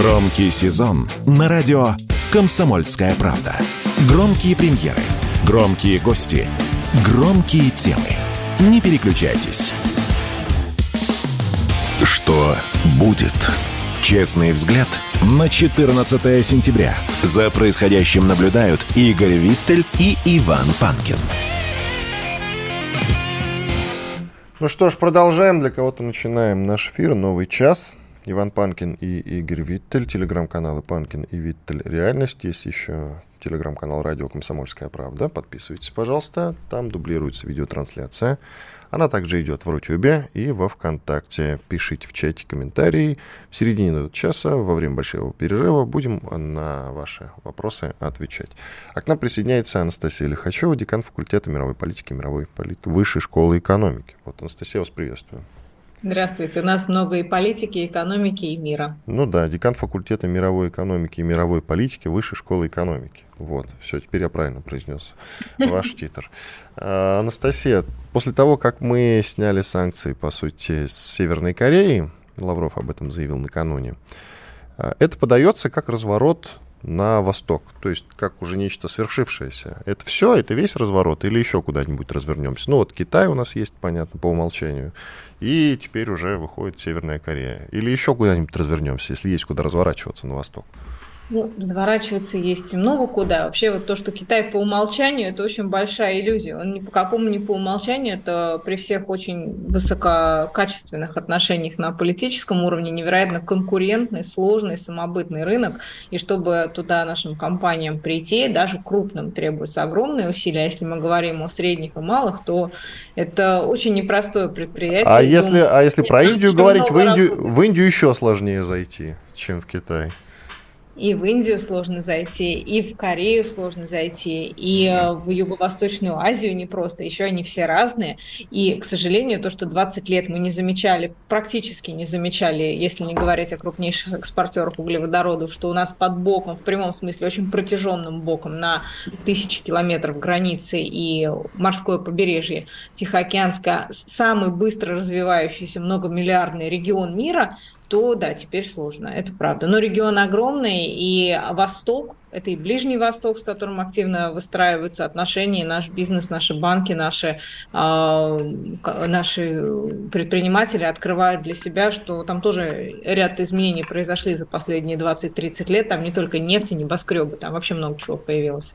Громкий сезон на радио «Комсомольская правда». Громкие премьеры, громкие гости, громкие темы. Не переключайтесь. Что будет? Честный взгляд на 14 сентября. За происходящим наблюдают Игорь Виттель и Иван Панкин. Ну что ж, продолжаем. Для кого-то начинаем наш эфир. Новый час. Иван Панкин и Игорь Виттель. Телеграм-каналы Панкин и Виттель «Реальность». Есть еще телеграм-канал «Радио Комсомольская правда». Подписывайтесь, пожалуйста. Там дублируется видеотрансляция. Она также идет в Рутюбе и во Вконтакте. Пишите в чате комментарии. В середине часа, во время большого перерыва, будем на ваши вопросы отвечать. А к нам присоединяется Анастасия Лихачева, декан факультета мировой политики мировой политики Высшей школы экономики. Вот, Анастасия, вас приветствую. Здравствуйте. У нас много и политики, и экономики, и мира. Ну да, декан факультета мировой экономики и мировой политики Высшей школы экономики. Вот, все, теперь я правильно произнес ваш титр. А, Анастасия, после того, как мы сняли санкции, по сути, с Северной Кореи, Лавров об этом заявил накануне, а, это подается как разворот на восток, то есть как уже нечто свершившееся. Это все, это весь разворот или еще куда-нибудь развернемся? Ну вот Китай у нас есть, понятно, по умолчанию, и теперь уже выходит Северная Корея. Или еще куда-нибудь развернемся, если есть куда разворачиваться на восток. Ну, разворачиваться есть много куда. Вообще вот то, что Китай по умолчанию, это очень большая иллюзия. Он ни по какому ни по умолчанию, это при всех очень высококачественных отношениях на политическом уровне невероятно конкурентный, сложный, самобытный рынок. И чтобы туда нашим компаниям прийти, даже крупным требуются огромные усилия. А если мы говорим о средних и малых, то это очень непростое предприятие. А если, а если про Индию говорить, в Индию, в Индию еще сложнее зайти, чем в Китай. И в Индию сложно зайти, и в Корею сложно зайти, и э, в Юго-Восточную Азию непросто. Еще они все разные. И, к сожалению, то, что 20 лет мы не замечали, практически не замечали, если не говорить о крупнейших экспортерах углеводородов, что у нас под боком, в прямом смысле, очень протяженным боком на тысячи километров границы и морское побережье Тихоокеанское, самый быстро развивающийся многомиллиардный регион мира, то да, теперь сложно, это правда. Но регион огромный, и Восток это и Ближний Восток, с которым активно выстраиваются отношения, наш бизнес, наши банки, наши, э, наши предприниматели открывают для себя, что там тоже ряд изменений произошли за последние 20-30 лет, там не только нефть и небоскребы, там вообще много чего появилось.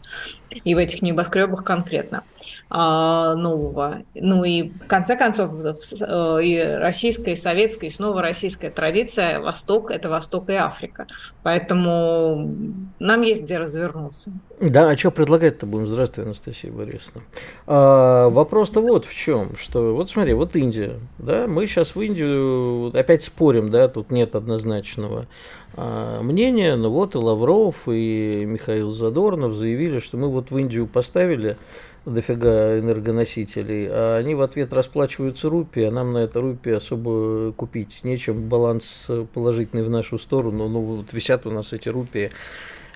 И в этих небоскребах конкретно э, нового. Ну и в конце концов э, и российская, и советская, и снова российская традиция, Восток – это Восток и Африка. Поэтому нам есть где развернуться. Да, а что предлагать-то будем? Здравствуй, Анастасия Борисовна. А, вопрос-то вот в чем, что вот смотри, вот Индия, да, мы сейчас в Индию опять спорим, да, тут нет однозначного а, мнения, но вот и Лавров, и Михаил Задорнов заявили, что мы вот в Индию поставили дофига энергоносителей, а они в ответ расплачиваются рупией, а нам на это рупии особо купить нечем, баланс положительный в нашу сторону, ну вот висят у нас эти рупии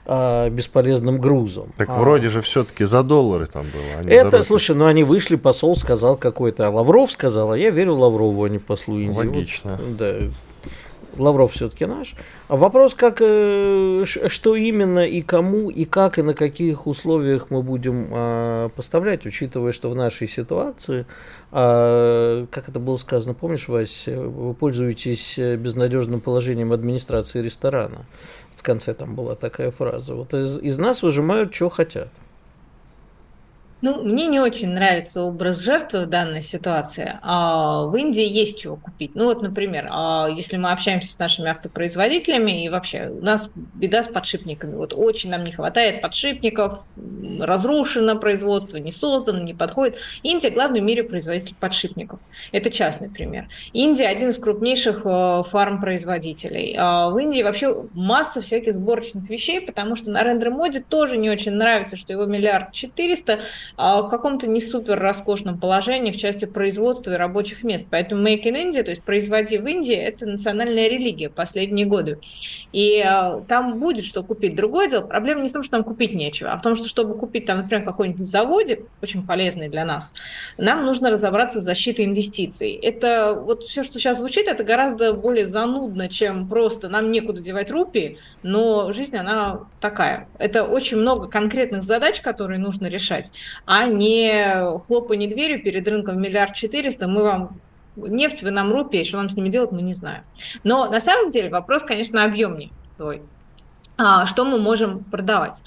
а, бесполезным грузом. Так а, вроде же все-таки за доллары там было. А это, слушай, ну они вышли, посол сказал какой-то, а Лавров сказал, а я верю Лаврову, а не послу Индии. Логично. Вот, да. Лавров все-таки наш. А вопрос, как, э, что именно и кому, и как, и на каких условиях мы будем э, поставлять, учитывая, что в нашей ситуации, э, как это было сказано, помнишь, Вась, вы пользуетесь безнадежным положением администрации ресторана в конце там была такая фраза. Вот из, из нас выжимают, что хотят. Ну, мне не очень нравится образ жертвы в данной ситуации. А в Индии есть чего купить. Ну вот, например, а если мы общаемся с нашими автопроизводителями, и вообще у нас беда с подшипниками. Вот очень нам не хватает подшипников, разрушено производство, не создано, не подходит. Индия главный в мире производитель подшипников. Это частный пример. Индия один из крупнейших э, фармпроизводителей. А в Индии вообще масса всяких сборочных вещей, потому что на Рендер Моде тоже не очень нравится, что его миллиард четыреста – в каком-то не супер роскошном положении в части производства и рабочих мест. Поэтому Make in India, то есть производи в Индии, это национальная религия последние годы. И а, там будет что купить. Другое дело, проблема не в том, что там купить нечего, а в том, что чтобы купить там, например, какой-нибудь заводик, очень полезный для нас, нам нужно разобраться с защитой инвестиций. Это вот все, что сейчас звучит, это гораздо более занудно, чем просто нам некуда девать рупии, но жизнь, она такая. Это очень много конкретных задач, которые нужно решать, а не хлопание дверью перед рынком миллиард четыреста, мы вам нефть, вы нам рупии, что нам с ними делать, мы не знаем. Но на самом деле вопрос, конечно, объемнее. А, что мы можем продавать?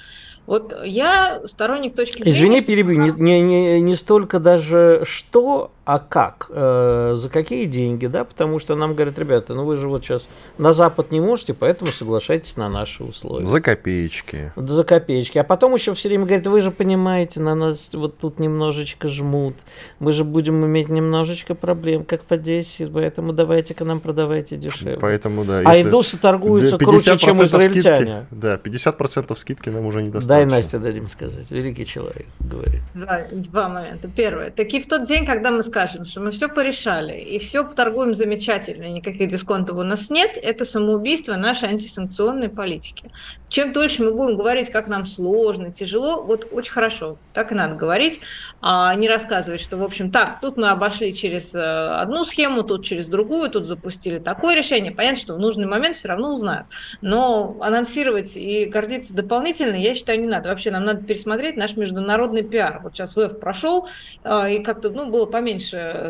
Вот я сторонник точки зрения... Извини, перебью, не, не, не, не столько даже что, а как, э, за какие деньги, да, потому что нам говорят, ребята, ну вы же вот сейчас на Запад не можете, поэтому соглашайтесь на наши условия. За копеечки. За копеечки. А потом еще все время говорят, вы же понимаете, на нас вот тут немножечко жмут, мы же будем иметь немножечко проблем, как в Одессе, поэтому давайте-ка нам продавайте дешевле. Поэтому, да. А индусы торгуются круче, чем израильтяне. Скидки, да, 50% скидки нам уже не достаточно. Дай Настя дадим сказать, великий человек говорит. Два, два момента. Первое. Таки в тот день, когда мы скажем, скажем, что мы все порешали и все торгуем замечательно, никаких дисконтов у нас нет, это самоубийство нашей антисанкционной политики. Чем дольше мы будем говорить, как нам сложно, тяжело, вот очень хорошо, так и надо говорить, а не рассказывать, что, в общем, так, тут мы обошли через э, одну схему, тут через другую, тут запустили такое решение. Понятно, что в нужный момент все равно узнают. Но анонсировать и гордиться дополнительно, я считаю, не надо. Вообще, нам надо пересмотреть наш международный пиар. Вот сейчас ВЭФ прошел, э, и как-то ну, было поменьше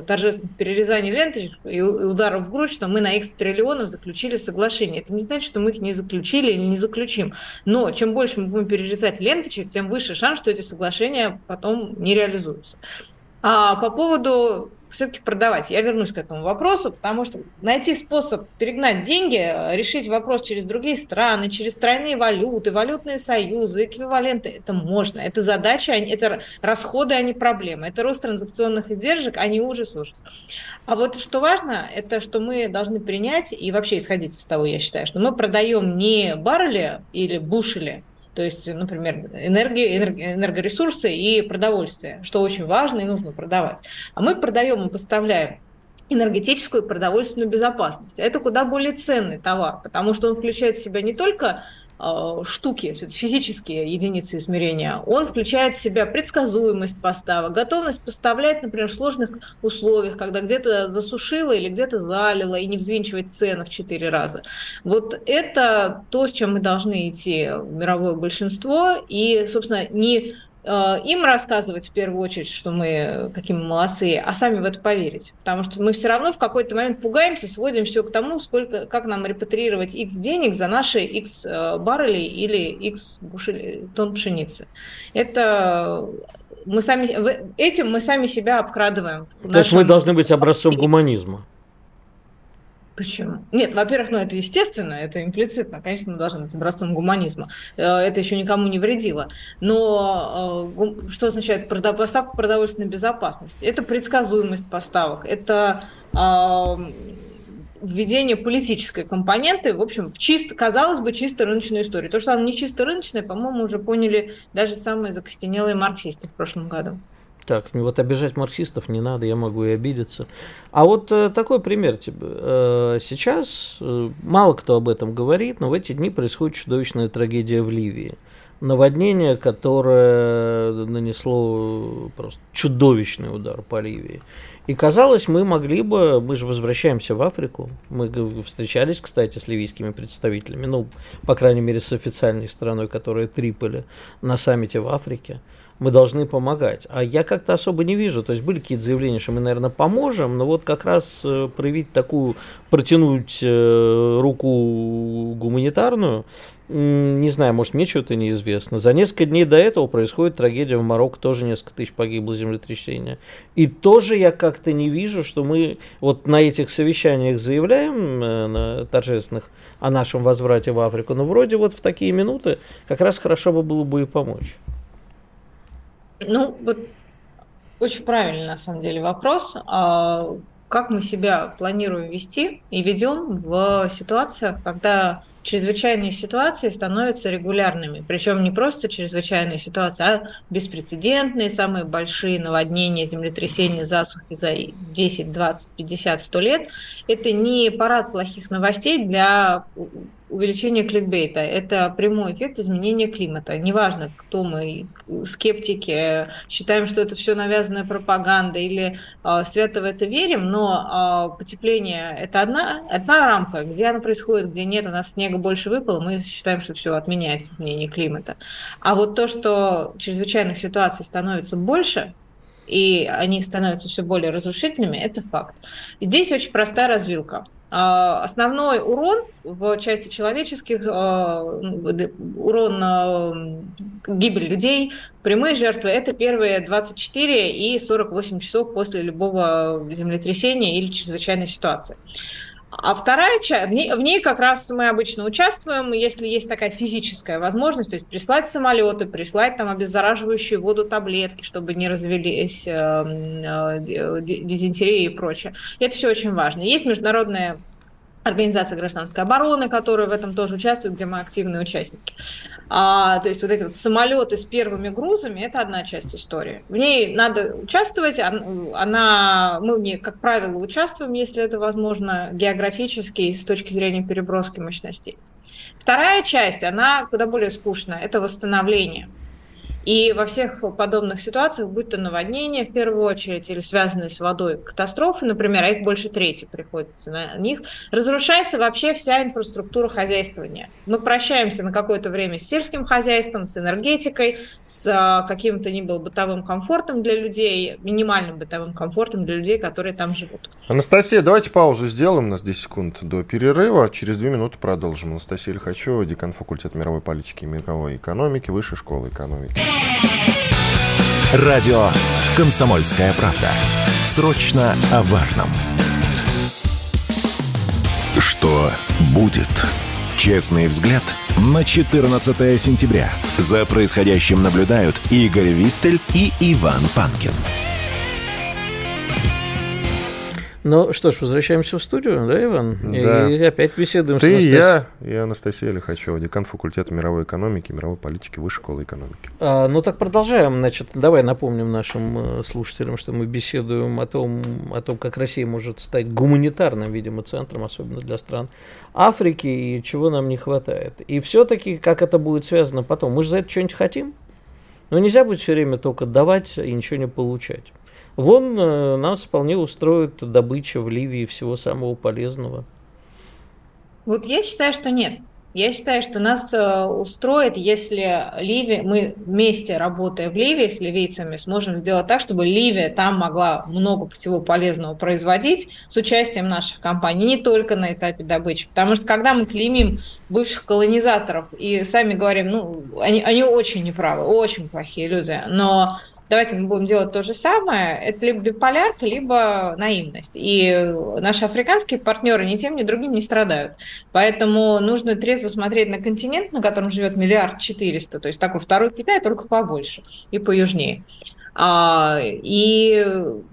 торжественных перерезаний ленточек и ударов в грудь, что мы на X триллионов заключили соглашение. Это не значит, что мы их не заключили или не заключим. Но чем больше мы будем перерезать ленточек, тем выше шанс, что эти соглашения потом не реализуются. А по поводу все-таки продавать. Я вернусь к этому вопросу, потому что найти способ перегнать деньги, решить вопрос через другие страны, через тройные валюты, валютные союзы, эквиваленты, это можно. Это задача, это расходы, а не проблемы. Это рост транзакционных издержек, а не ужас-ужас. А вот что важно, это что мы должны принять и вообще исходить из того, я считаю, что мы продаем не баррели или бушели, то есть, например, энергия, энергоресурсы и продовольствие, что очень важно и нужно продавать. А мы продаем и поставляем энергетическую и продовольственную безопасность. Это куда более ценный товар, потому что он включает в себя не только штуки, физические единицы измерения, он включает в себя предсказуемость поставок, готовность поставлять, например, в сложных условиях, когда где-то засушило или где-то залило, и не взвинчивать цены в четыре раза. Вот это то, с чем мы должны идти в мировое большинство, и, собственно, не Э, им рассказывать в первую очередь, что мы какие мы молодцы, а сами в это поверить. Потому что мы все равно в какой-то момент пугаемся, сводим все к тому, сколько, как нам репатриировать X денег за наши X э, баррелей или X бушель, тонн пшеницы. Это мы сами, этим мы сами себя обкрадываем. То есть мы должны быть образцом гуманизма. Почему? Нет, во-первых, ну это естественно, это имплицитно. Конечно, мы должны быть образцом гуманизма. Э, это еще никому не вредило. Но э, что означает поставка продовольственной безопасности? Это предсказуемость поставок, это введение политической компоненты, в общем, в чисто, казалось бы, чисто рыночную историю. То, что она не чисто рыночная, по-моему, уже поняли даже самые закостенелые марксисты в прошлом году. Так, вот обижать марксистов не надо, я могу и обидеться. А вот э, такой пример тебе. Э, сейчас э, мало кто об этом говорит, но в эти дни происходит чудовищная трагедия в Ливии. Наводнение, которое нанесло просто чудовищный удар по Ливии. И казалось, мы могли бы, мы же возвращаемся в Африку, мы встречались, кстати, с ливийскими представителями, ну, по крайней мере, с официальной стороной, которая Триполи, на саммите в Африке мы должны помогать. А я как-то особо не вижу. То есть были какие-то заявления, что мы, наверное, поможем, но вот как раз э, проявить такую, протянуть э, руку гуманитарную, не знаю, может, мне что-то неизвестно. За несколько дней до этого происходит трагедия в Марокко, тоже несколько тысяч погибло землетрясение. И тоже я как-то не вижу, что мы вот на этих совещаниях заявляем э, на торжественных о нашем возврате в Африку, но вроде вот в такие минуты как раз хорошо бы было бы и помочь. Ну, вот очень правильный, на самом деле, вопрос. А, как мы себя планируем вести и ведем в ситуациях, когда чрезвычайные ситуации становятся регулярными. Причем не просто чрезвычайные ситуации, а беспрецедентные, самые большие наводнения, землетрясения, засухи за 10, 20, 50, 100 лет. Это не парад плохих новостей для увеличение кликбейта. Это прямой эффект изменения климата. Неважно, кто мы, скептики, считаем, что это все навязанная пропаганда или э, свято в это верим, но э, потепление – это одна, одна рамка, где оно происходит, где нет, у нас снега больше выпало, мы считаем, что все отменяется изменение климата. А вот то, что чрезвычайных ситуаций становится больше, и они становятся все более разрушительными, это факт. Здесь очень простая развилка – основной урон в части человеческих, а, урон а, гибель людей, прямые жертвы – это первые 24 и 48 часов после любого землетрясения или чрезвычайной ситуации. А вторая часть, в ней, в ней как раз мы обычно участвуем, если есть такая физическая возможность, то есть прислать самолеты, прислать там обеззараживающую воду таблетки, чтобы не развелись э, э, дизентерия и прочее. Это все очень важно. Есть международная Организация гражданской обороны, которая в этом тоже участвует, где мы активные участники. А, то есть вот эти вот самолеты с первыми грузами – это одна часть истории. В ней надо участвовать, она, мы в ней, как правило, участвуем, если это возможно, географически и с точки зрения переброски мощностей. Вторая часть, она куда более скучная – это восстановление – и во всех подобных ситуациях, будь то наводнение в первую очередь или связанные с водой катастрофы, например, а их больше трети приходится на них, разрушается вообще вся инфраструктура хозяйствования. Мы прощаемся на какое-то время с сельским хозяйством, с энергетикой, с а, каким-то ни был бытовым комфортом для людей, минимальным бытовым комфортом для людей, которые там живут. Анастасия, давайте паузу сделаем, у нас 10 секунд до перерыва, через 2 минуты продолжим. Анастасия Лихачева, декан факультета мировой политики и мировой экономики, Высшей школы экономики. Радио «Комсомольская правда». Срочно о важном. Что будет? Честный взгляд на 14 сентября. За происходящим наблюдают Игорь Виттель и Иван Панкин. Ну что ж, возвращаемся в студию, да, Иван? Да. И опять беседуем Ты, с Анастасией. я и Анастасия Лихачева, декан факультета мировой экономики, мировой политики, Высшей школы экономики. А, ну так продолжаем. Значит, давай напомним нашим э, слушателям, что мы беседуем о том, о том, как Россия может стать гуманитарным, видимо, центром, особенно для стран Африки, и чего нам не хватает. И все-таки, как это будет связано потом, мы же за это что-нибудь хотим? Но нельзя будет все время только давать и ничего не получать. Вон э, нас вполне устроит добыча в Ливии всего самого полезного. Вот я считаю, что нет. Я считаю, что нас э, устроит, если Ливия, мы вместе работая в Ливии с ливийцами, сможем сделать так, чтобы Ливия там могла много всего полезного производить с участием наших компаний, не только на этапе добычи. Потому что когда мы клеймим бывших колонизаторов и сами говорим, ну, они, они очень неправы, очень плохие люди, но давайте мы будем делать то же самое, это либо биполярка, либо наивность. И наши африканские партнеры ни тем, ни другим не страдают. Поэтому нужно трезво смотреть на континент, на котором живет миллиард четыреста, то есть такой второй Китай, только побольше и поюжнее. А, и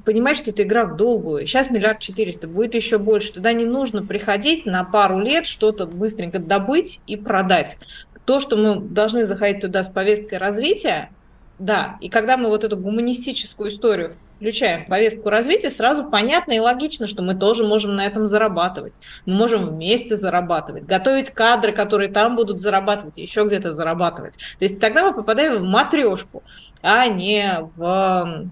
понимать, что это игра в долгую. Сейчас миллиард четыреста, будет еще больше. Туда не нужно приходить на пару лет, что-то быстренько добыть и продать. То, что мы должны заходить туда с повесткой развития, да, и когда мы вот эту гуманистическую историю включаем в повестку развития, сразу понятно и логично, что мы тоже можем на этом зарабатывать. Мы можем вместе зарабатывать, готовить кадры, которые там будут зарабатывать, еще где-то зарабатывать. То есть тогда мы попадаем в матрешку, а не, в,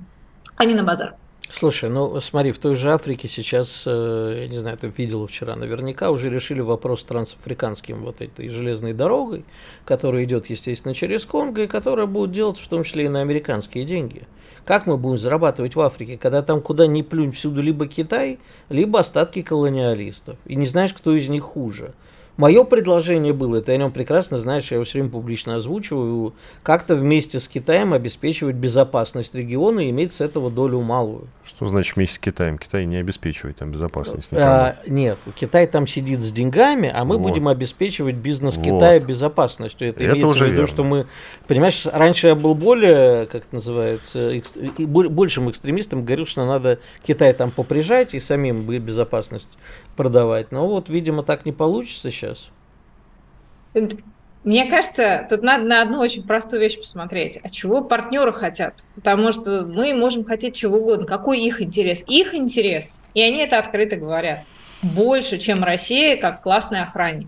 а не на базар. Слушай, ну смотри, в той же Африке сейчас, э, я не знаю, ты видел вчера, наверняка уже решили вопрос с трансафриканским вот этой железной дорогой, которая идет, естественно, через Конго, и которая будет делаться в том числе и на американские деньги. Как мы будем зарабатывать в Африке, когда там куда ни плюнь всюду либо Китай, либо остатки колониалистов, и не знаешь, кто из них хуже. Мое предложение было, ты о нем прекрасно знаешь, я его все время публично озвучиваю, как-то вместе с Китаем обеспечивать безопасность региона и иметь с этого долю малую. Что значит вместе с Китаем? Китай не обеспечивает там безопасность. А, нет, Китай там сидит с деньгами, а мы вот. будем обеспечивать бизнес Китая вот. безопасностью. Это, это имеется в виду, верно. что мы, понимаешь, раньше я был более, как это называется, экст... большим экстремистом, говорил, что надо Китай там поприжать и самим безопасность продавать. Но вот, видимо, так не получится сейчас. Мне кажется, тут надо на одну очень простую вещь посмотреть. А чего партнеры хотят? Потому что мы можем хотеть чего угодно. Какой их интерес? Их интерес, и они это открыто говорят, больше, чем Россия как классный охранник.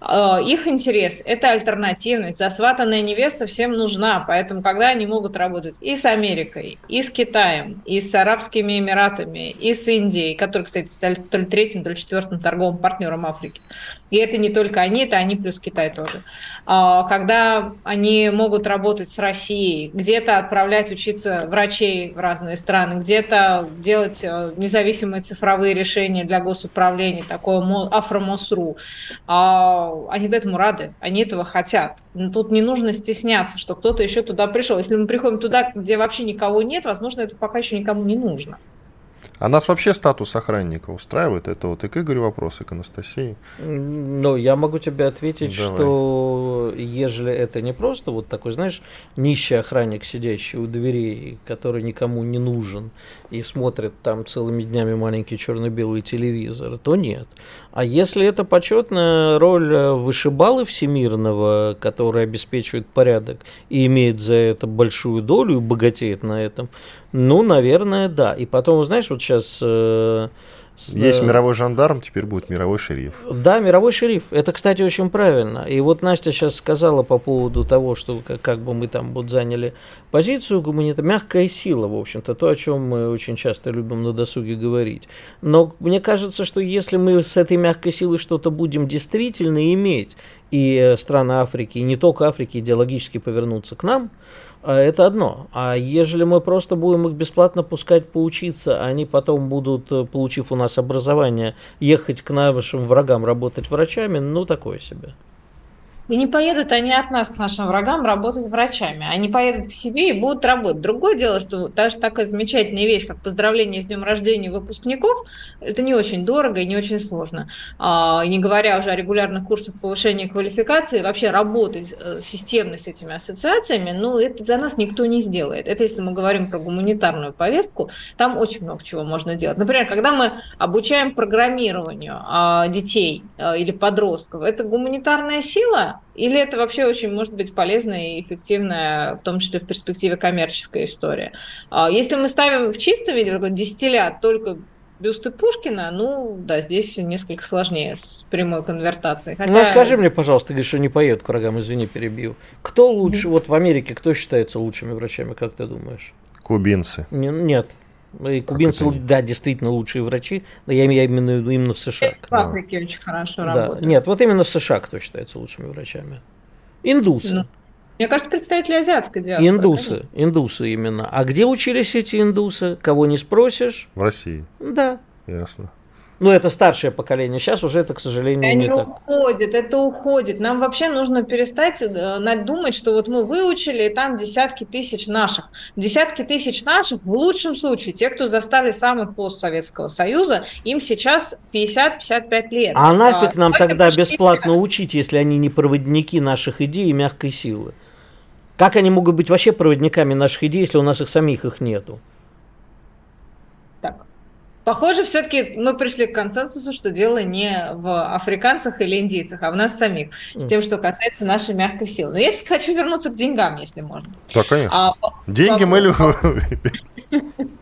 Э, их интерес – это альтернативность. Засватанная невеста всем нужна, поэтому когда они могут работать и с Америкой, и с Китаем, и с Арабскими Эмиратами, и с Индией, который, кстати, стали то ли третьим, то ли четвертым торговым партнером Африки. И это не только они, это они плюс Китай тоже. А, когда они могут работать с Россией, где-то отправлять учиться врачей в разные страны, где-то делать э, независимые цифровые решения для госуправления, такое Афромосру, а, они этому рады, они этого хотят. Но тут не нужно стесняться, что кто-то еще туда пришел. Если мы приходим туда, где вообще никого нет, возможно, это пока еще никому не нужно. А нас вообще статус охранника устраивает? Это вот и к Игорю вопрос, и к Анастасии. Ну, я могу тебе ответить, Давай. что ежели это не просто вот такой, знаешь, нищий охранник, сидящий у дверей, который никому не нужен и смотрит там целыми днями маленький черно-белый телевизор, то нет. А если это почетная роль вышибалы всемирного, который обеспечивает порядок и имеет за это большую долю и богатеет на этом, ну, наверное, да. И потом, знаешь, вот сейчас... Есть э, мировой жандарм, теперь будет мировой шериф. Да, мировой шериф. Это, кстати, очень правильно. И вот Настя сейчас сказала по поводу того, что как, как бы мы там вот заняли позицию гуманита, мягкая сила, в общем-то, то, о чем мы очень часто любим на досуге говорить. Но мне кажется, что если мы с этой мягкой силой что-то будем действительно иметь, и э, страны Африки, и не только Африки идеологически повернутся к нам, это одно. А ежели мы просто будем их бесплатно пускать поучиться, а они потом будут, э, получив у нас образование, ехать к нашим врагам работать врачами, ну такое себе. И не поедут они от нас к нашим врагам работать врачами. Они поедут к себе и будут работать. Другое дело, что даже такая замечательная вещь, как поздравление с днем рождения выпускников, это не очень дорого и не очень сложно. А, не говоря уже о регулярных курсах повышения квалификации, вообще работать э, системно с этими ассоциациями, ну, это за нас никто не сделает. Это если мы говорим про гуманитарную повестку, там очень много чего можно делать. Например, когда мы обучаем программированию а, детей а, или подростков, это гуманитарная сила, или это вообще очень может быть полезная и эффективная, в том числе в перспективе коммерческая история? А если мы ставим в чистом виде такой дистиллят только бюсты Пушкина, ну, да, здесь несколько сложнее с прямой конвертацией. Хотя... Ну, скажи мне, пожалуйста, ты говоришь, что не поет к врагам, извини, перебью. Кто лучше, вот в Америке, кто считается лучшими врачами, как ты думаешь? Кубинцы. Не, нет, и кубинцы, да, действительно лучшие врачи, но я имею именно, именно в США. В Африке очень хорошо да. работают. Нет, вот именно в США кто считается лучшими врачами? Индусы. Ну, мне кажется, представители азиатской диаспоры. Индусы, конечно. индусы именно. А где учились эти индусы? Кого не спросишь? В России. Да. Ясно. Ну, это старшее поколение. Сейчас уже это, к сожалению, Они не так. уходит, это уходит. Нам вообще нужно перестать э, думать, что вот мы выучили, и там десятки тысяч наших. Десятки тысяч наших, в лучшем случае, те, кто застали самых постсоветского Союза, им сейчас 50-55 лет. А нафиг а, нам тогда бесплатно учить, если они не проводники наших идей и мягкой силы? Как они могут быть вообще проводниками наших идей, если у нас их самих их нету? Похоже, все-таки мы пришли к консенсусу, что дело не в африканцах или индийцах, а в нас самих, с тем, что касается нашей мягкой силы. Но я хочу вернуться к деньгам, если можно. Да, конечно. А, Деньги по... мы любим.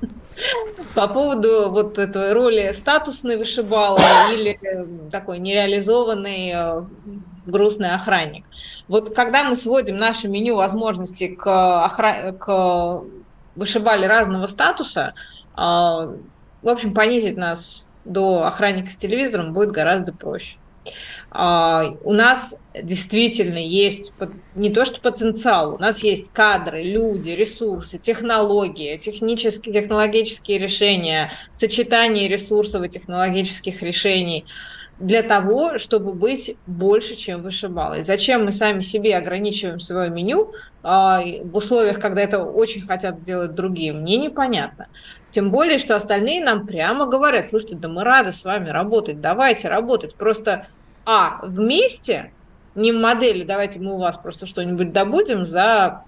По поводу вот этой роли статусной вышибала или такой нереализованный э, грустный охранник. Вот когда мы сводим наше меню возможностей к, охран... к вышибали разного статуса, а, в общем, понизить нас до охранника с телевизором будет гораздо проще. А, у нас действительно есть не то что потенциал, у нас есть кадры, люди, ресурсы, технологии, технические, технологические решения, сочетание ресурсов и технологических решений для того, чтобы быть больше, чем вышибалой. Зачем мы сами себе ограничиваем свое меню а, в условиях, когда это очень хотят сделать другие, мне непонятно. Тем более, что остальные нам прямо говорят, слушайте, да мы рады с вами работать, давайте работать. Просто, а, вместе, не модели, давайте мы у вас просто что-нибудь добудем за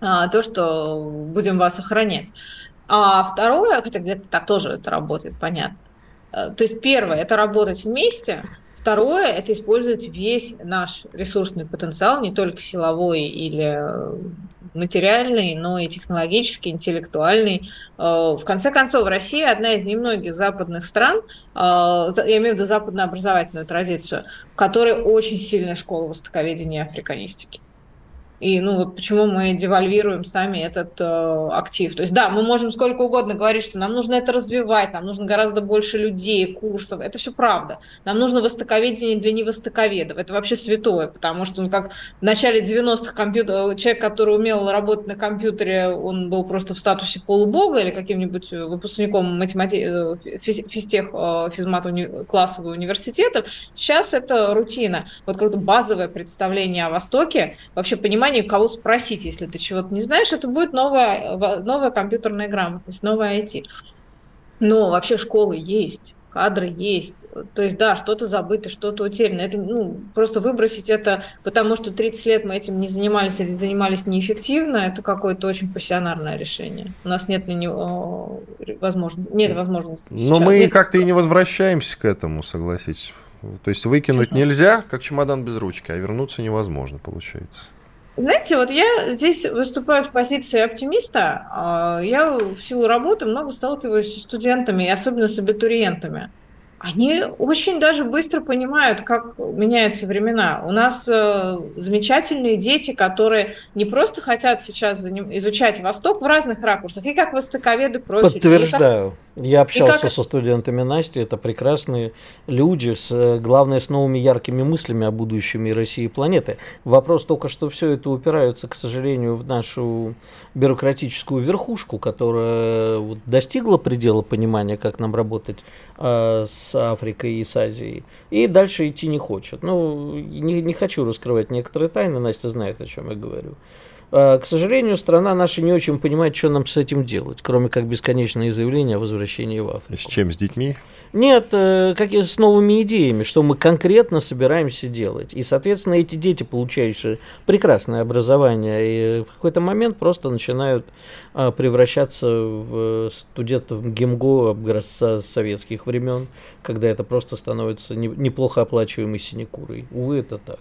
а, то, что будем вас охранять. А второе, хотя где-то так тоже это работает, понятно, Э, то есть первое – это работать вместе, Второе – это использовать весь наш ресурсный потенциал, не только силовой или э, материальный, но и технологический, интеллектуальный. Э, в конце концов, Россия одна из немногих западных стран, я имею в виду западную образовательную традицию, в которой очень сильная школа востоковедения и африканистики. И ну вот почему мы девальвируем сами этот э, актив. То есть да, мы можем сколько угодно говорить, что нам нужно это развивать, нам нужно гораздо больше людей, курсов. Это все правда. Нам нужно востоковедение для невостоковедов. Это вообще святое, потому что ну, как в начале 90-х компьютер, человек, который умел работать на компьютере, он был просто в статусе полубога или каким-нибудь выпускником математи... Э, физтех, э, физмат уни... классового университета. Сейчас это рутина. Вот какое-то базовое представление о Востоке, вообще понимание понимание, кого спросить, если ты чего-то не знаешь, это будет новая, новая компьютерная грамотность, новая IT. Но вообще школы есть, кадры есть. То есть, да, что-то забыто, что-то утеряно. Это, ну, просто выбросить это, потому что 30 лет мы этим не занимались или занимались неэффективно, это какое-то очень пассионарное решение. У нас нет на него возможности, нет возможности. Но мы как-то и не возвращаемся к этому, согласитесь. То есть выкинуть нельзя, как чемодан без ручки, а вернуться невозможно, получается. Знаете, вот я здесь выступаю в позиции оптимиста. А, я в силу работы много сталкиваюсь с студентами, и особенно с абитуриентами они очень даже быстро понимают, как меняются времена. У нас э, замечательные дети, которые не просто хотят сейчас изучать Восток в разных ракурсах, и как востоковеды профиль. Подтверждаю. Как... Я общался как... со студентами Насти, это прекрасные люди, с, э, главное, с новыми яркими мыслями о будущем и России и планеты. Вопрос только, что все это упирается, к сожалению, в нашу бюрократическую верхушку, которая вот, достигла предела понимания, как нам работать э, с с Африкой и с Азией. И дальше идти не хочет. Ну, не, не хочу раскрывать некоторые тайны, Настя знает, о чем я говорю. А, к сожалению, страна наша не очень понимает, что нам с этим делать, кроме как бесконечные заявления о возвращении в Африку. С чем, с детьми? Нет, э, как и с новыми идеями, что мы конкретно собираемся делать. И, соответственно, эти дети, получающие прекрасное образование, и в какой-то момент просто начинают а, превращаться в студентов ГИМГО образца советских времен, когда это просто становится неплохо оплачиваемой синекурой. Увы, это так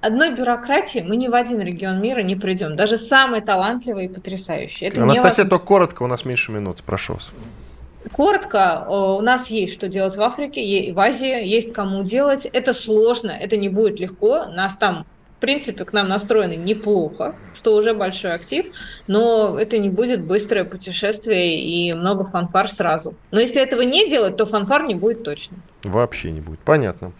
одной бюрократии мы ни в один регион мира не придем. Даже самый талантливый и потрясающий. Это Анастасия, невозможно. только коротко, у нас меньше минут, прошу вас. Коротко, у нас есть что делать в Африке, в Азии, есть кому делать. Это сложно, это не будет легко. Нас там, в принципе, к нам настроены неплохо, что уже большой актив, но это не будет быстрое путешествие и много фанфар сразу. Но если этого не делать, то фанфар не будет точно. Вообще не будет, понятно.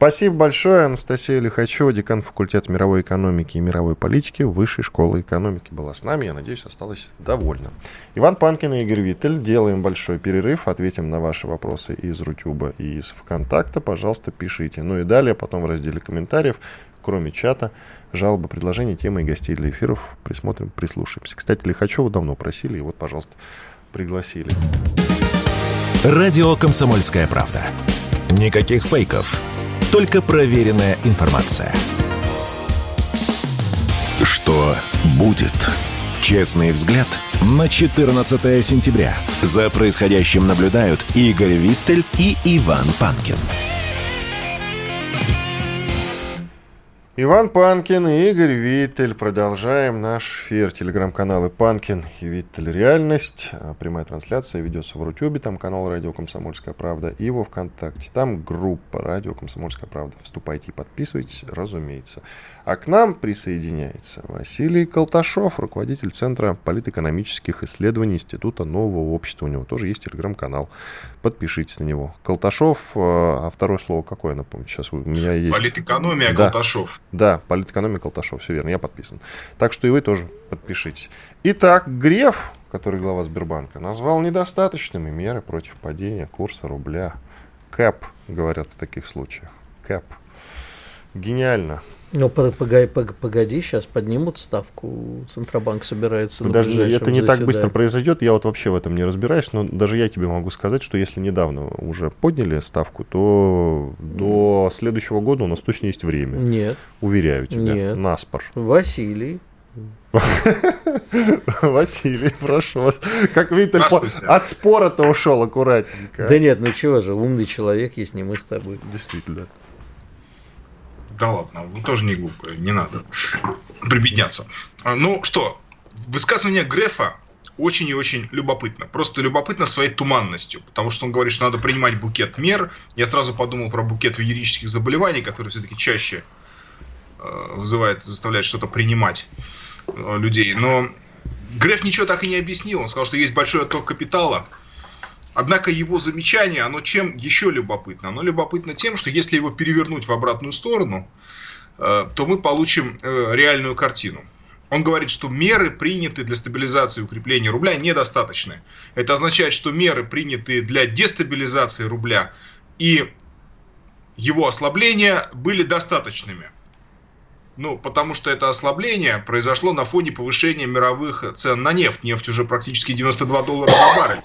Спасибо большое. Анастасия Лихачева, декан факультета мировой экономики и мировой политики Высшей школы экономики была с нами. Я надеюсь, осталась довольна. Иван Панкин и Игорь Виттель. Делаем большой перерыв. Ответим на ваши вопросы из Рутюба и из ВКонтакта. Пожалуйста, пишите. Ну и далее, потом в разделе комментариев, кроме чата, жалобы, предложения, темы и гостей для эфиров. Присмотрим, прислушаемся. Кстати, Лихачева давно просили, и вот, пожалуйста, пригласили. Радио «Комсомольская правда». Никаких фейков только проверенная информация. Что будет? Честный взгляд на 14 сентября. За происходящим наблюдают Игорь Виттель и Иван Панкин. Иван Панкин и Игорь Виттель. Продолжаем наш эфир. Телеграм-каналы Панкин и Виттель Реальность. А, прямая трансляция ведется в Рутюбе. Там канал Радио Комсомольская Правда. И во Вконтакте. Там группа Радио Комсомольская Правда. Вступайте и подписывайтесь, разумеется. А к нам присоединяется Василий Колташов, руководитель Центра политэкономических исследований Института Нового Общества. У него тоже есть телеграм-канал. Подпишитесь на него. Колташов, э, а второе слово какое, напомню, сейчас у меня есть. Политэкономия да. Колташов. Да, политэкономия Колташов, все верно, я подписан. Так что и вы тоже подпишитесь. Итак, Греф, который глава Сбербанка, назвал недостаточными меры против падения курса рубля. Кэп, говорят в таких случаях. Кэп. Гениально. Ну, погоди, погоди, сейчас поднимут ставку, Центробанк собирается. Подожди, это не так быстро произойдет, я вот вообще в этом не разбираюсь, но даже я тебе могу сказать, что если недавно уже подняли ставку, то до следующего года у нас точно есть время. Нет. Уверяю тебя. Нет. Наспор. Василий. Василий, прошу вас. Как видите, от спора-то ушел аккуратненько. Да нет, ну чего же, умный человек есть не мы с тобой. Действительно. Да ладно, вы тоже не глупые, не надо прибедняться. А, ну что, высказывание Грефа очень и очень любопытно. Просто любопытно своей туманностью, потому что он говорит, что надо принимать букет мер. Я сразу подумал про букет венерических заболеваний, который все-таки чаще э, вызывает, заставляет что-то принимать э, людей. Но Греф ничего так и не объяснил. Он сказал, что есть большой отток капитала, Однако его замечание, оно чем еще любопытно? Оно любопытно тем, что если его перевернуть в обратную сторону, э, то мы получим э, реальную картину. Он говорит, что меры, принятые для стабилизации и укрепления рубля, недостаточны. Это означает, что меры, принятые для дестабилизации рубля и его ослабления, были достаточными. Ну, потому что это ослабление произошло на фоне повышения мировых цен на нефть. Нефть уже практически 92 доллара за баррель.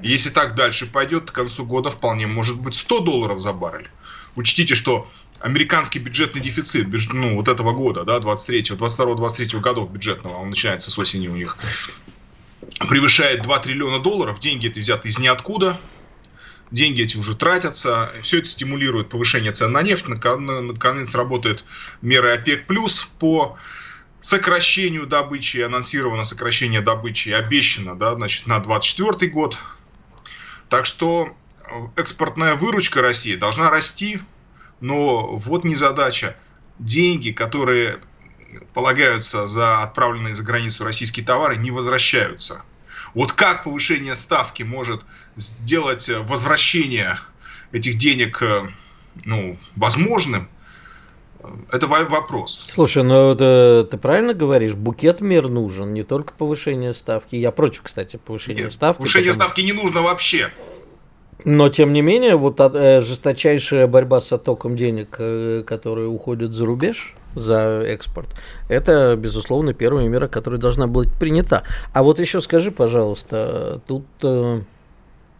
Если так дальше пойдет, к концу года вполне может быть 100 долларов за баррель. Учтите, что американский бюджетный дефицит ну, вот этого года, да, 23 22-23 годов бюджетного, он начинается с осени у них, превышает 2 триллиона долларов. Деньги эти взяты из ниоткуда. Деньги эти уже тратятся. Все это стимулирует повышение цен на нефть. Наконец работает меры ОПЕК+, плюс по сокращению добычи, анонсировано сокращение добычи, обещано да, значит, на 2024 год. Так что э, экспортная выручка России должна расти, но вот не задача. Деньги, которые полагаются за отправленные за границу российские товары, не возвращаются. Вот как повышение ставки может сделать возвращение этих денег э, ну, возможным, это вопрос. Слушай, ну это, ты правильно говоришь, букет мер нужен, не только повышение ставки. Я против, кстати, повышения Нет, ставки. Повышение потому... ставки не нужно вообще. Но, тем не менее, вот э, жесточайшая борьба с оттоком денег, э, которые уходят за рубеж, за экспорт, это, безусловно, первая мера, которая должна быть принята. А вот еще скажи, пожалуйста, тут э,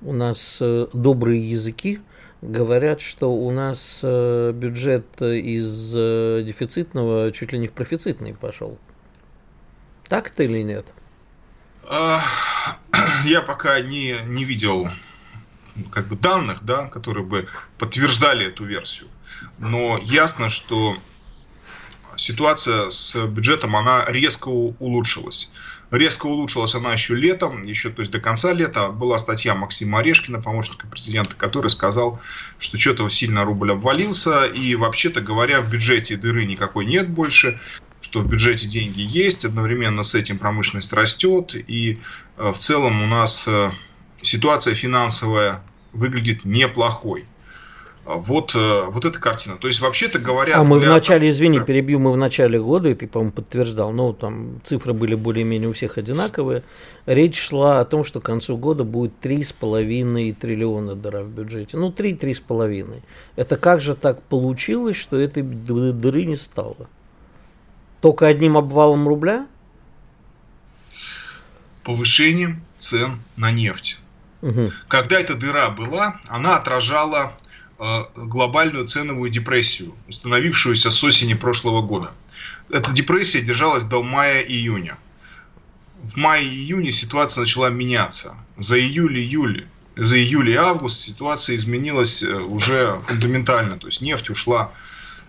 у нас добрые языки говорят, что у нас э, бюджет из э, дефицитного чуть ли не в профицитный пошел. Так это или нет? А, я пока не, не видел как бы данных, да, которые бы подтверждали эту версию. Но ясно, что ситуация с бюджетом, она резко улучшилась. Резко улучшилась она еще летом, еще то есть до конца лета. Была статья Максима Орешкина, помощника президента, который сказал, что что-то сильно рубль обвалился, и вообще-то говоря, в бюджете дыры никакой нет больше, что в бюджете деньги есть, одновременно с этим промышленность растет, и э, в целом у нас э, ситуация финансовая выглядит неплохой. Вот, э, вот эта картина. То есть, вообще-то говоря... А мы в начале, извини, перебью, мы в начале года, и ты, по-моему, подтверждал, ну, там цифры были более-менее у всех одинаковые. Речь шла о том, что к концу года будет 3,5 триллиона дыра в бюджете. Ну, 3-3,5. Это как же так получилось, что этой дыры не стало? Только одним обвалом рубля? Повышением цен на нефть. Угу. Когда эта дыра была, она отражала глобальную ценовую депрессию, установившуюся с осени прошлого года. Эта депрессия держалась до мая-июня. В мае-июне ситуация начала меняться. За июль-июль за июль и август ситуация изменилась э, уже фундаментально. То есть нефть ушла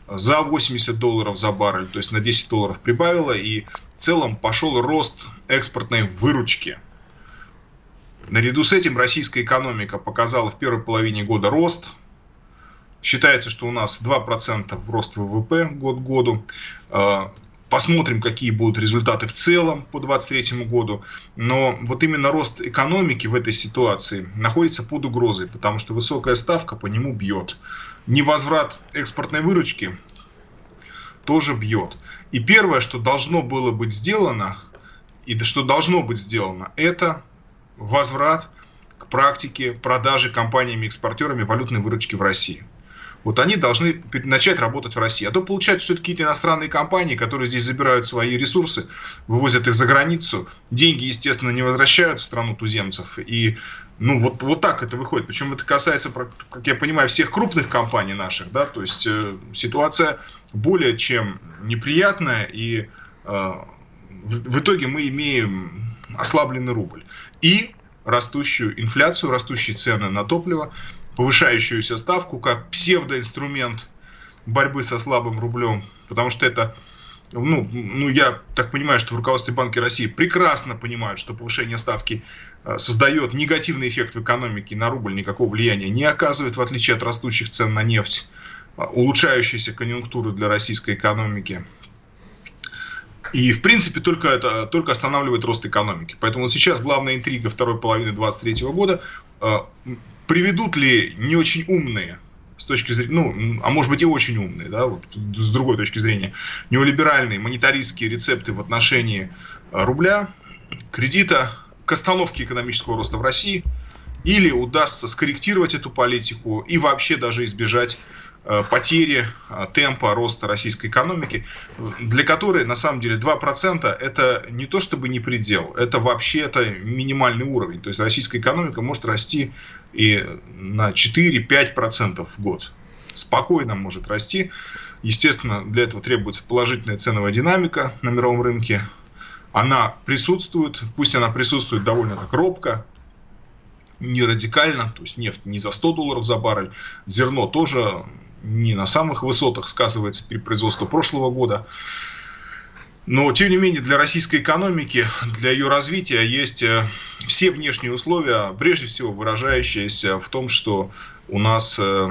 за 80 долларов за баррель, то есть на 10 долларов прибавила, и в целом пошел рост экспортной выручки. Наряду с этим российская экономика показала в первой половине года рост, Считается, что у нас 2% в рост ВВП год к году. А, посмотрим, какие будут результаты в целом по 2023 году. Но вот именно рост экономики в этой ситуации находится под угрозой, потому что высокая ставка по нему бьет. Невозврат экспортной выручки тоже бьет. И первое, что должно было быть сделано, и что должно быть сделано, это возврат к практике продажи компаниями-экспортерами валютной выручки в России вот они должны начать работать в России. А то получается, что это какие-то иностранные компании, которые здесь забирают свои ресурсы, вывозят их за границу, деньги, естественно, не возвращают в страну туземцев. И ну, вот, вот так это выходит. Причем это касается, как я понимаю, всех крупных компаний наших. Да? То есть э, ситуация более чем неприятная, и э, в, в итоге мы имеем ослабленный рубль. И растущую инфляцию, растущие цены на топливо, повышающуюся ставку как псевдоинструмент борьбы со слабым рублем, потому что это ну, ну, я так понимаю, что в руководстве Банка России прекрасно понимают, что повышение ставки э, создает негативный эффект в экономике, на рубль никакого влияния не оказывает, в отличие от растущих цен на нефть, э, улучшающейся конъюнктуры для российской экономики. И, в принципе, только это только останавливает рост экономики. Поэтому вот сейчас главная интрига второй половины 2023 года э, приведут ли не очень умные с точки зрения, ну, а может быть и очень умные, да, вот с другой точки зрения, неолиберальные монетаристские рецепты в отношении э, рубля, кредита, к остановке экономического роста в России, или удастся скорректировать эту политику и вообще даже избежать Э, потери э, темпа роста российской экономики, для которой на самом деле 2% это не то чтобы не предел, это вообще это минимальный уровень. То есть российская экономика может расти и на 4-5% в год. Спокойно может расти. Естественно, для этого требуется положительная ценовая динамика на мировом рынке. Она присутствует, пусть она присутствует довольно так робко, не радикально, то есть нефть не за 100 долларов за баррель, зерно тоже не на самых высотах сказывается при производстве прошлого года. Но, тем не менее, для российской экономики, для ее развития есть э, все внешние условия, прежде всего выражающиеся в том, что у нас э,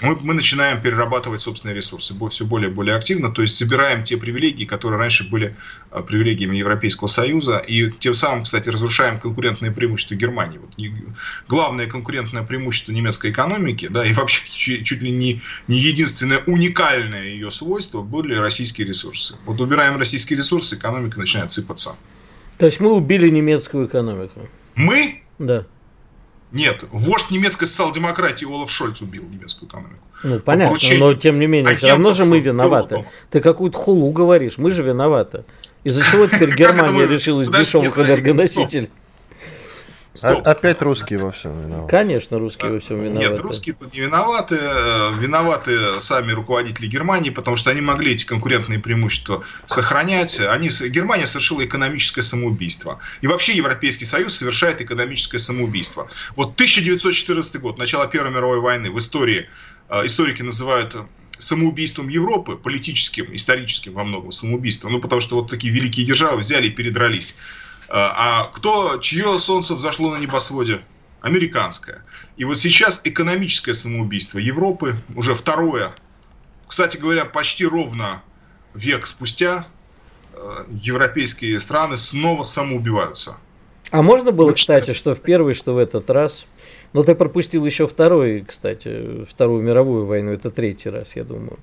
мы, мы начинаем перерабатывать собственные ресурсы все более и более активно, то есть собираем те привилегии, которые раньше были а, привилегиями Европейского Союза, и тем самым, кстати, разрушаем конкурентное преимущество Германии. Вот, главное конкурентное преимущество немецкой экономики, да, и вообще чуть ли не, не единственное уникальное ее свойство были российские ресурсы. Вот убираем российские ресурсы, экономика начинает сыпаться. То есть мы убили немецкую экономику? Мы? Да. Нет, вождь немецкой социал-демократии Олаф Шольц убил немецкую экономику. Ну, понятно, но тем не менее, все равно же мы виноваты. Ты какую-то хулу говоришь, мы же виноваты. Из-за чего теперь Германия решилась дешевых энергоносителей? Стоп. Опять русские во всем виноваты. Конечно, русские во всем виноваты. Нет, русские тут не виноваты. Э, виноваты сами руководители Германии, потому что они могли эти конкурентные преимущества сохранять. Они, Германия совершила экономическое самоубийство. И вообще Европейский Союз совершает экономическое самоубийство. Вот 1914 год, начало Первой мировой войны в истории, э, историки называют самоубийством Европы, политическим, историческим во многом самоубийством, ну потому что вот такие великие державы взяли и передрались. А, а кто, чье солнце взошло на небосводе? Американское. И вот сейчас экономическое самоубийство Европы, уже второе, кстати говоря, почти ровно век спустя, э, европейские страны снова самоубиваются. А можно было, кстати, что в первый, что в этот раз но ты пропустил еще второй, кстати, Вторую мировую войну, это третий раз, я думаю.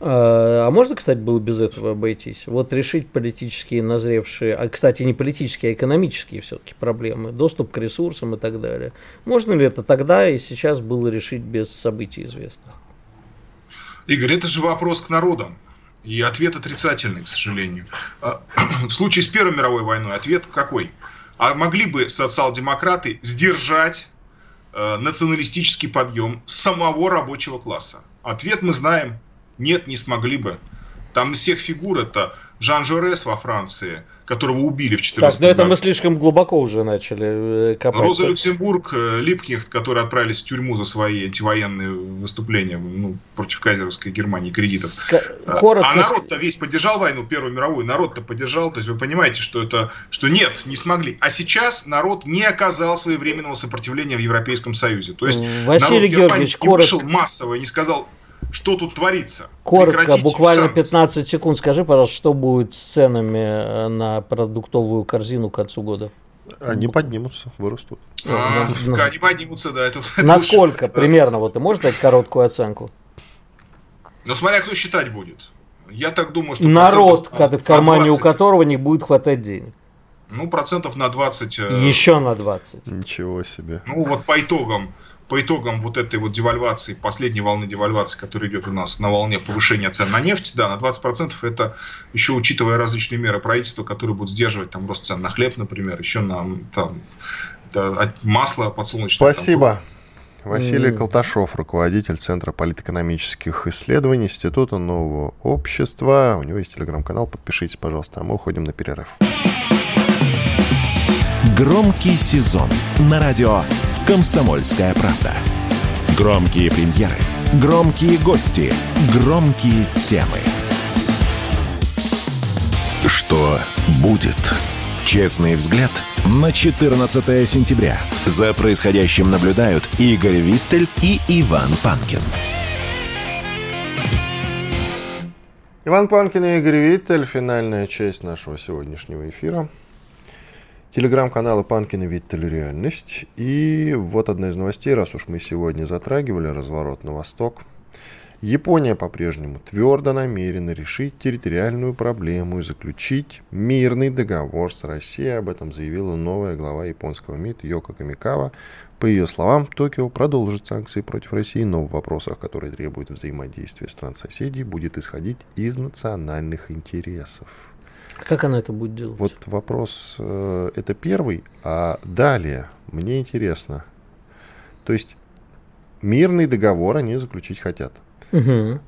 А, а можно, кстати, было без этого обойтись? Вот решить политические назревшие, а, кстати, не политические, а экономические все-таки проблемы, доступ к ресурсам и так далее. Можно ли это тогда и сейчас было решить без событий известных? Игорь, это же вопрос к народам. И ответ отрицательный, к сожалению. А, в случае с Первой мировой войной ответ какой? А могли бы социал-демократы сдержать Э, националистический подъем самого рабочего класса? Ответ мы знаем. Нет, не смогли бы. Там из всех фигур это Жан Жорес во Франции, которого убили в 14 Так, но это мы слишком глубоко уже начали э, копать. Роза Люксембург, э, Липкнехт, которые отправились в тюрьму за свои антивоенные выступления ну, против кайзеровской Германии кредитов. Ска- а, коротко... А народ-то весь поддержал войну, Первую мировую, народ-то поддержал, то есть вы понимаете, что это, что нет, не смогли. А сейчас народ не оказал своевременного сопротивления в Европейском Союзе. То есть Василий народ Георгиевич, не коротко... вышел массово и не сказал, что тут творится. Коротко, Прекратите буквально 15 секунд. Скажи, пожалуйста, что будет с ценами э, на продуктовую корзину к концу года? Они поднимутся, вырастут. А, ну, они поднимутся, да. Это, Насколько это примерно? Вот ты можешь дать короткую оценку? Ну, смотря кто считать будет. Я так думаю, что... Народ, в кармане у которого не будет хватать денег. Ну, процентов на 20. Еще на 20. Ничего себе. Ну, вот по итогам по итогам вот этой вот девальвации, последней волны девальвации, которая идет у нас на волне повышения цен на нефть, да, на 20% это еще учитывая различные меры правительства, которые будут сдерживать там рост цен на хлеб, например, еще на там, да, масло подсолнечное. Спасибо. Там, Василий. Колташов, руководитель Центра политэкономических исследований Института нового общества. У него есть телеграм-канал, подпишитесь, пожалуйста, а мы уходим на перерыв. Громкий сезон на радио «Комсомольская правда». Громкие премьеры, громкие гости, громкие темы. Что будет? Честный взгляд на 14 сентября. За происходящим наблюдают Игорь Виттель и Иван Панкин. Иван Панкин и Игорь Виттель. Финальная часть нашего сегодняшнего эфира. Телеграм-каналы Панкина Виттель Реальность. И вот одна из новостей, раз уж мы сегодня затрагивали разворот на восток. Япония по-прежнему твердо намерена решить территориальную проблему и заключить мирный договор с Россией. Об этом заявила новая глава японского МИД Йока Камикава. По ее словам, Токио продолжит санкции против России, но в вопросах, которые требуют взаимодействия стран-соседей, будет исходить из национальных интересов. Как она это будет делать? Вот вопрос, э, это первый, а далее мне интересно. То есть мирный договор они заключить хотят. Угу.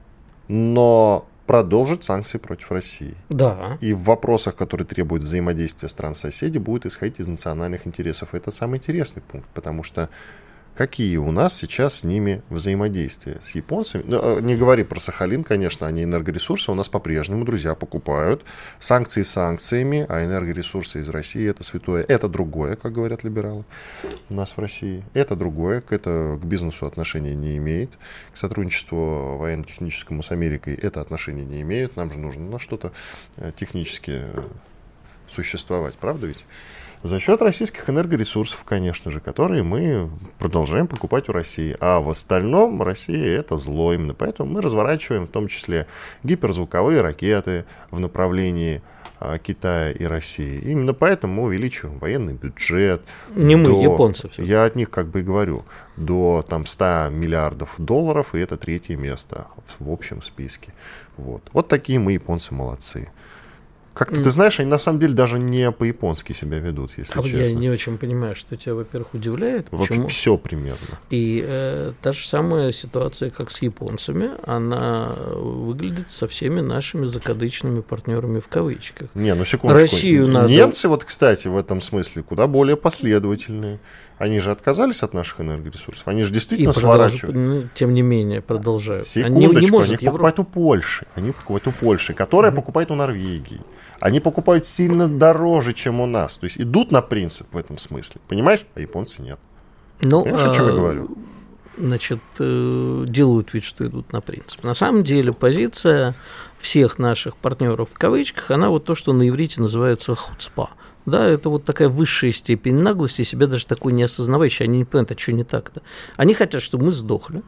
Но продолжит санкции против России. Да. И в вопросах, которые требуют взаимодействия стран-соседей, будет исходить из национальных интересов. Это самый интересный пункт, потому что какие у нас сейчас с ними взаимодействия. С японцами, ну, э, не говори про Сахалин, конечно, они энергоресурсы у нас по-прежнему, друзья, покупают. Санкции санкциями, а энергоресурсы из России это святое. Это другое, как говорят либералы у нас в России. Это другое, это, к бизнесу отношения не имеет. К сотрудничеству военно-техническому с Америкой это отношения не имеет. Нам же нужно на что-то э, технически э, существовать, правда ведь? За счет российских энергоресурсов, конечно же, которые мы продолжаем покупать у России. А в остальном Россия это зло. Именно поэтому мы разворачиваем в том числе гиперзвуковые ракеты в направлении а, Китая и России. Именно поэтому мы увеличиваем военный бюджет. Не до, мы, японцы. Все. Я от них как бы и говорю. До там, 100 миллиардов долларов, и это третье место в, в общем списке. Вот. вот такие мы, японцы, молодцы. Как-то, ты знаешь, они на самом деле даже не по-японски себя ведут, если а честно. Я не очень понимаю, что тебя, во-первых, удивляет. Почему? все примерно. И э, та же самая ситуация, как с японцами, она выглядит со всеми нашими закадычными партнерами в кавычках. Не, ну секундочку. Россию надо... Немцы, вот, кстати, в этом смысле куда более последовательные. Они же отказались от наших энергоресурсов. Они же действительно и сворачивают. Ну, тем не менее, продолжают. Секундочку, они, не может они Европа... покупают у Польши. Они покупают у Польши, которая mm-hmm. покупает у Норвегии. Они покупают сильно дороже, чем у нас. То есть идут на принцип в этом смысле. Понимаешь? А японцы нет. Ну, Понимаешь, о чем я а, говорю? Значит, э, делают вид, что идут на принцип. На самом деле позиция всех наших партнеров в кавычках, она вот то, что на иврите называется хуцпа. Да, это вот такая высшая степень наглости, себя даже такой не осознавающий, они не понимают, а что не так-то. Они хотят, чтобы мы сдохли,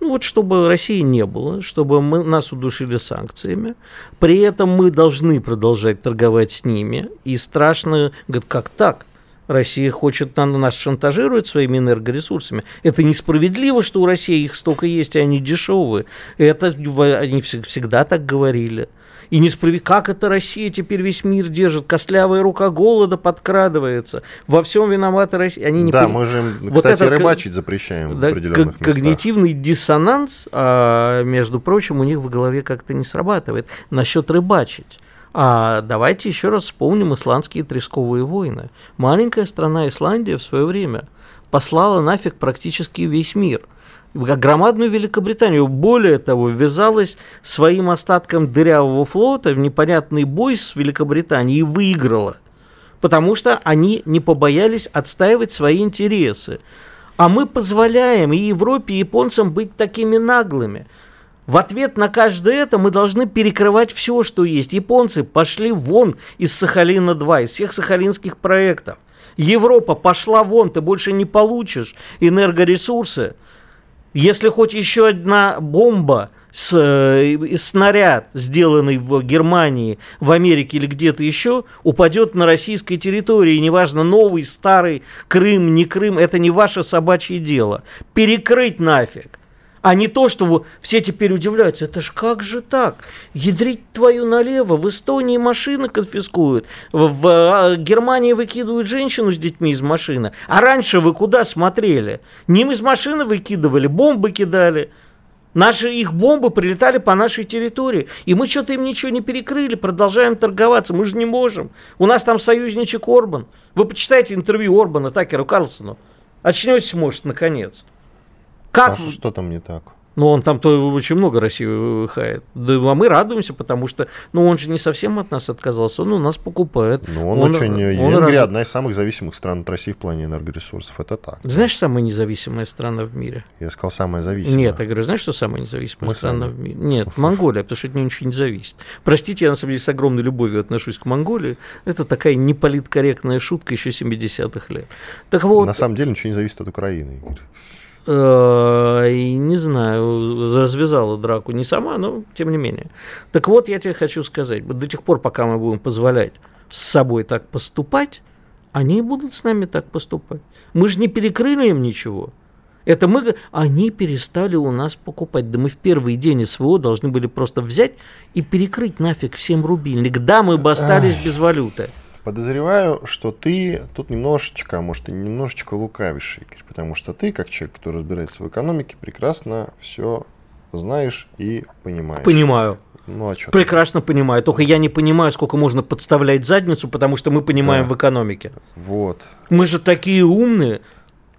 ну вот чтобы России не было, чтобы мы, нас удушили санкциями. При этом мы должны продолжать торговать с ними. И страшно, говорит, как так? Россия хочет на нас шантажировать своими энергоресурсами. Это несправедливо, что у России их столько есть, и они дешевые. Это они всегда так говорили. И несправедливо, как это Россия теперь весь мир держит, костлявая рука голода подкрадывается, во всем виновата Россия. Они не да, пон... мы же, им, кстати, вот рыбачить запрещаем да, в определенных местах. Когнитивный диссонанс, а, между прочим, у них в голове как-то не срабатывает насчет рыбачить. А давайте еще раз вспомним исландские тресковые войны. Маленькая страна Исландия в свое время послала нафиг практически весь мир – громадную Великобританию. Более того, ввязалась своим остатком дырявого флота в непонятный бой с Великобританией и выиграла. Потому что они не побоялись отстаивать свои интересы. А мы позволяем и Европе, и японцам быть такими наглыми. В ответ на каждое это мы должны перекрывать все, что есть. Японцы пошли вон из Сахалина-2, из всех сахалинских проектов. Европа пошла вон, ты больше не получишь энергоресурсы Если хоть еще одна бомба, с, э, снаряд, сделанный в Германии, в Америке или где-то еще, упадет на российской территории, неважно, новый, старый, Крым, не Крым, это не ваше собачье дело. Перекрыть нафиг. А не то, что все теперь удивляются, это ж как же так? Ядрить твою налево, в Эстонии машины конфискуют, в а, Германии выкидывают женщину с детьми из машины. А раньше вы куда смотрели? Ним из машины выкидывали, бомбы кидали. Наши их бомбы прилетали по нашей территории. И мы что-то им ничего не перекрыли, продолжаем торговаться. Мы же не можем. У нас там союзничек Орбан. Вы почитайте интервью Орбана Такеру Карлсону. Очнетесь, может, наконец. Как? А что там не так? Ну, он там то очень много России выхает. Да, а мы радуемся, потому что, ну, он же не совсем от нас отказался, он у нас покупает. Ну, он, он очень... Он Венгрия раз... одна из самых зависимых стран от России в плане энергоресурсов, это так. Знаешь, самая независимая страна в мире? Я сказал, самая зависимая. Нет, я говорю, знаешь, что самая независимая мы страна сами. в мире? Нет, Монголия, потому что от нее ничего не зависит. Простите, я на самом деле с огромной любовью отношусь к Монголии. Это такая неполиткорректная шутка еще 70-х лет. Так вот... На самом деле ничего не зависит от Украины, Игорь. Э, и не знаю, развязала драку не сама, но тем не менее. Так вот, я тебе хочу сказать, до тех пор, пока мы будем позволять с собой так поступать, они будут с нами так поступать. Мы же не перекрыли им ничего. Это мы, они перестали у нас покупать. Да мы в первый день СВО должны были просто взять и перекрыть нафиг всем рубильник. Да, мы бы остались без валюты. Подозреваю, что ты тут немножечко, а может и немножечко лукавишь, Игорь, потому что ты, как человек, который разбирается в экономике, прекрасно все знаешь и понимаешь. Понимаю. Ну, а что Прекрасно ты? понимаю. Только я не понимаю, сколько можно подставлять задницу, потому что мы понимаем да. в экономике. Вот. Мы же такие умные.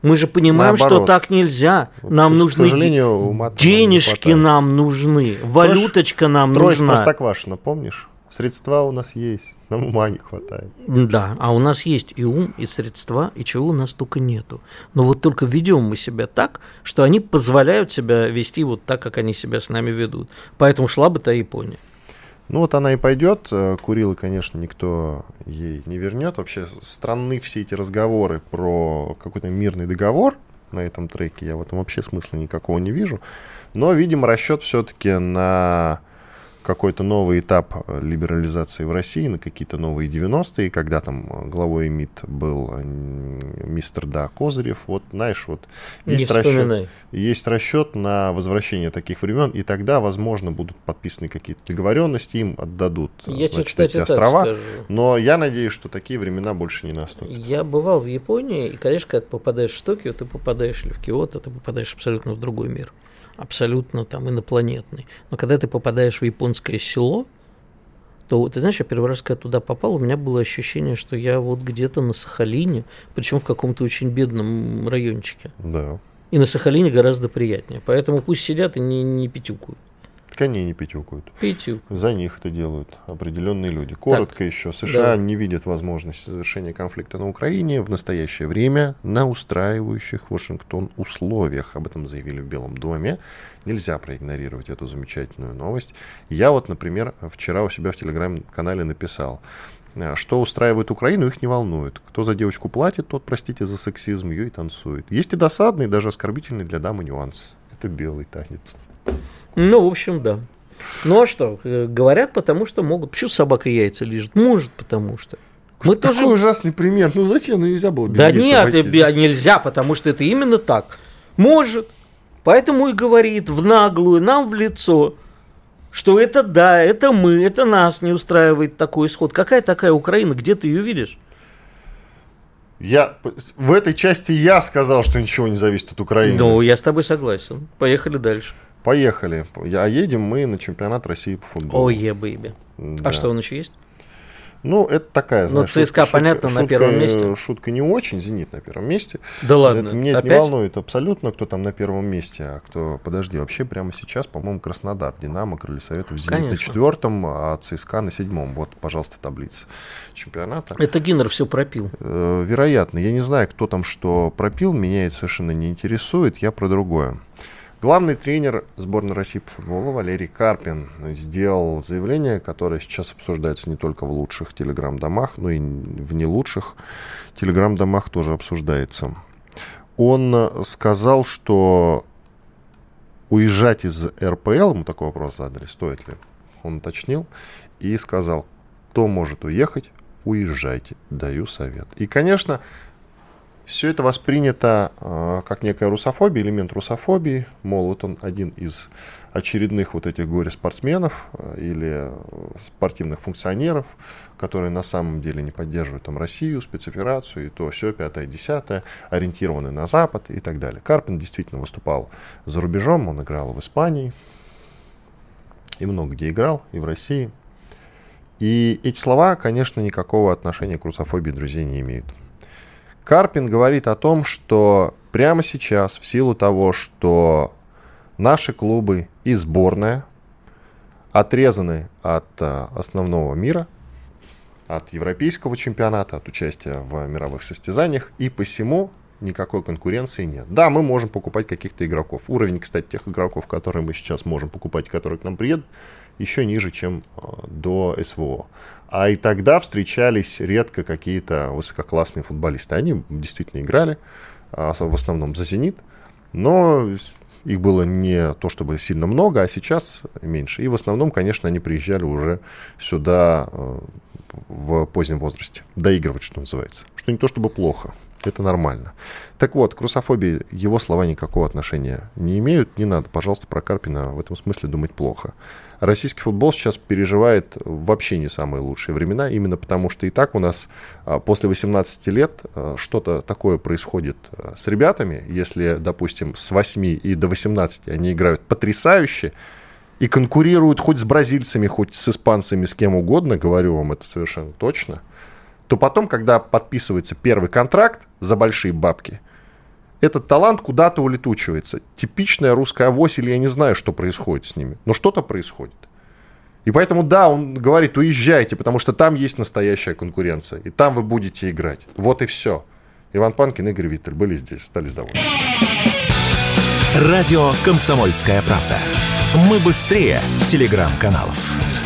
Мы же понимаем, Наоборот. что так нельзя. Вот, нам к нужны к денежки, нам нужны, валюточка нам Трость нужна. Простоквашино, помнишь? Средства у нас есть, нам ума не хватает. Да, а у нас есть и ум, и средства, и чего у нас только нету. Но вот только ведем мы себя так, что они позволяют себя вести вот так, как они себя с нами ведут. Поэтому шла бы та Япония. Ну вот она и пойдет. Э, Курилы, конечно, никто ей не вернет. Вообще странны все эти разговоры про какой-то мирный договор на этом треке. Я в этом вообще смысла никакого не вижу. Но, видимо, расчет все-таки на какой-то новый этап э, либерализации в России на какие-то новые 90-е, когда там э, главой МИД был э, мистер Да Козырев. Вот, знаешь, вот есть расчет, есть расчет на возвращение таких времен, и тогда, возможно, будут подписаны какие-то договоренности, им отдадут я значит, тебе, кстати, эти острова. Скажу. Но я надеюсь, что такие времена больше не наступят. Я бывал в Японии, и, конечно, когда попадаешь в Токио, ты попадаешь или в Киото, ты попадаешь абсолютно в другой мир абсолютно там инопланетный. Но когда ты попадаешь в японское село, то ты знаешь, я первый раз, когда туда попал, у меня было ощущение, что я вот где-то на Сахалине, причем в каком-то очень бедном райончике. Да. И на Сахалине гораздо приятнее. Поэтому пусть сидят и не, не пятюкают. Коней не пятюкают. Пятюк. За них это делают определенные люди. Коротко так. еще. США да. не видят возможности завершения конфликта на Украине в настоящее время на устраивающих Вашингтон условиях. Об этом заявили в Белом доме. Нельзя проигнорировать эту замечательную новость. Я вот, например, вчера у себя в телеграм-канале написал. «А что устраивает Украину, их не волнует. Кто за девочку платит, тот, простите за сексизм, ее и танцует. Есть и досадный, даже оскорбительный для дамы нюанс. Это белый танец. Ну, в общем, да. Ну а что, э, говорят, потому что могут. Почему собака яйца лежит? Может, потому что. Мы Какой тоже... ужасный пример. Ну зачем? Ну нельзя было без Да нет, обойтись. нельзя, потому что это именно так. Может. Поэтому и говорит в наглую, нам в лицо, что это да, это мы, это нас не устраивает такой исход. Какая такая Украина? Где ты ее видишь? Я в этой части я сказал, что ничего не зависит от Украины. Ну, я с тобой согласен. Поехали дальше. Поехали. А едем мы на чемпионат России по футболу. Ой, е, бэйби. Да. А что, он еще есть? Ну, это такая, ну, знаешь, Ну, ЦСКА, шутка, понятно, шутка, на первом месте. Шутка не очень, «Зенит» на первом месте. Да ладно, это Меня Опять? не волнует абсолютно, кто там на первом месте, а кто, подожди, вообще прямо сейчас, по-моему, Краснодар, «Динамо», «Крылья Совета» в «Зенит» Конечно. на четвертом, а ЦСКА на седьмом. Вот, пожалуйста, таблица чемпионата. Это Гиннер все пропил. Э, вероятно. Я не знаю, кто там что пропил, меня это совершенно не интересует, я про другое. Главный тренер сборной России по футболу Валерий Карпин сделал заявление, которое сейчас обсуждается не только в лучших телеграм-домах, но и в не лучших телеграм-домах тоже обсуждается. Он сказал, что уезжать из РПЛ, ему такой вопрос задали, стоит ли. Он уточнил и сказал, кто может уехать, уезжайте, даю совет. И, конечно, все это воспринято э, как некая русофобия, элемент русофобии. Мол, вот он один из очередных вот этих горе-спортсменов э, или спортивных функционеров, которые на самом деле не поддерживают там Россию, спецоперацию и то все, пятое, десятое, ориентированы на Запад и так далее. Карпин действительно выступал за рубежом, он играл в Испании и много где играл, и в России. И эти слова, конечно, никакого отношения к русофобии, друзей, не имеют. Карпин говорит о том, что прямо сейчас, в силу того, что наши клубы и сборная отрезаны от э, основного мира, от европейского чемпионата, от участия в мировых состязаниях, и посему никакой конкуренции нет. Да, мы можем покупать каких-то игроков. Уровень, кстати, тех игроков, которые мы сейчас можем покупать, которые к нам приедут, еще ниже, чем э, до СВО. А и тогда встречались редко какие-то высококлассные футболисты. Они действительно играли, а, в основном за «Зенит», но их было не то чтобы сильно много, а сейчас меньше. И в основном, конечно, они приезжали уже сюда э, в позднем возрасте. Доигрывать, что называется. Что не то чтобы плохо. Это нормально. Так вот, к русофобии его слова никакого отношения не имеют. Не надо, пожалуйста, про Карпина в этом смысле думать плохо. Российский футбол сейчас переживает вообще не самые лучшие времена, именно потому что и так у нас а, после 18 лет а, что-то такое происходит а, с ребятами. Если, допустим, с 8 и до 18 они играют потрясающе, и конкурируют хоть с бразильцами, хоть с испанцами, с кем угодно, говорю вам это совершенно точно – то потом, когда подписывается первый контракт за большие бабки, этот талант куда-то улетучивается. Типичная русская авось или я не знаю, что происходит с ними. Но что-то происходит. И поэтому, да, он говорит, уезжайте, потому что там есть настоящая конкуренция. И там вы будете играть. Вот и все. Иван Панкин, Игорь Виттель были здесь, стали довольны. Радио «Комсомольская правда». Мы быстрее телеграм-каналов.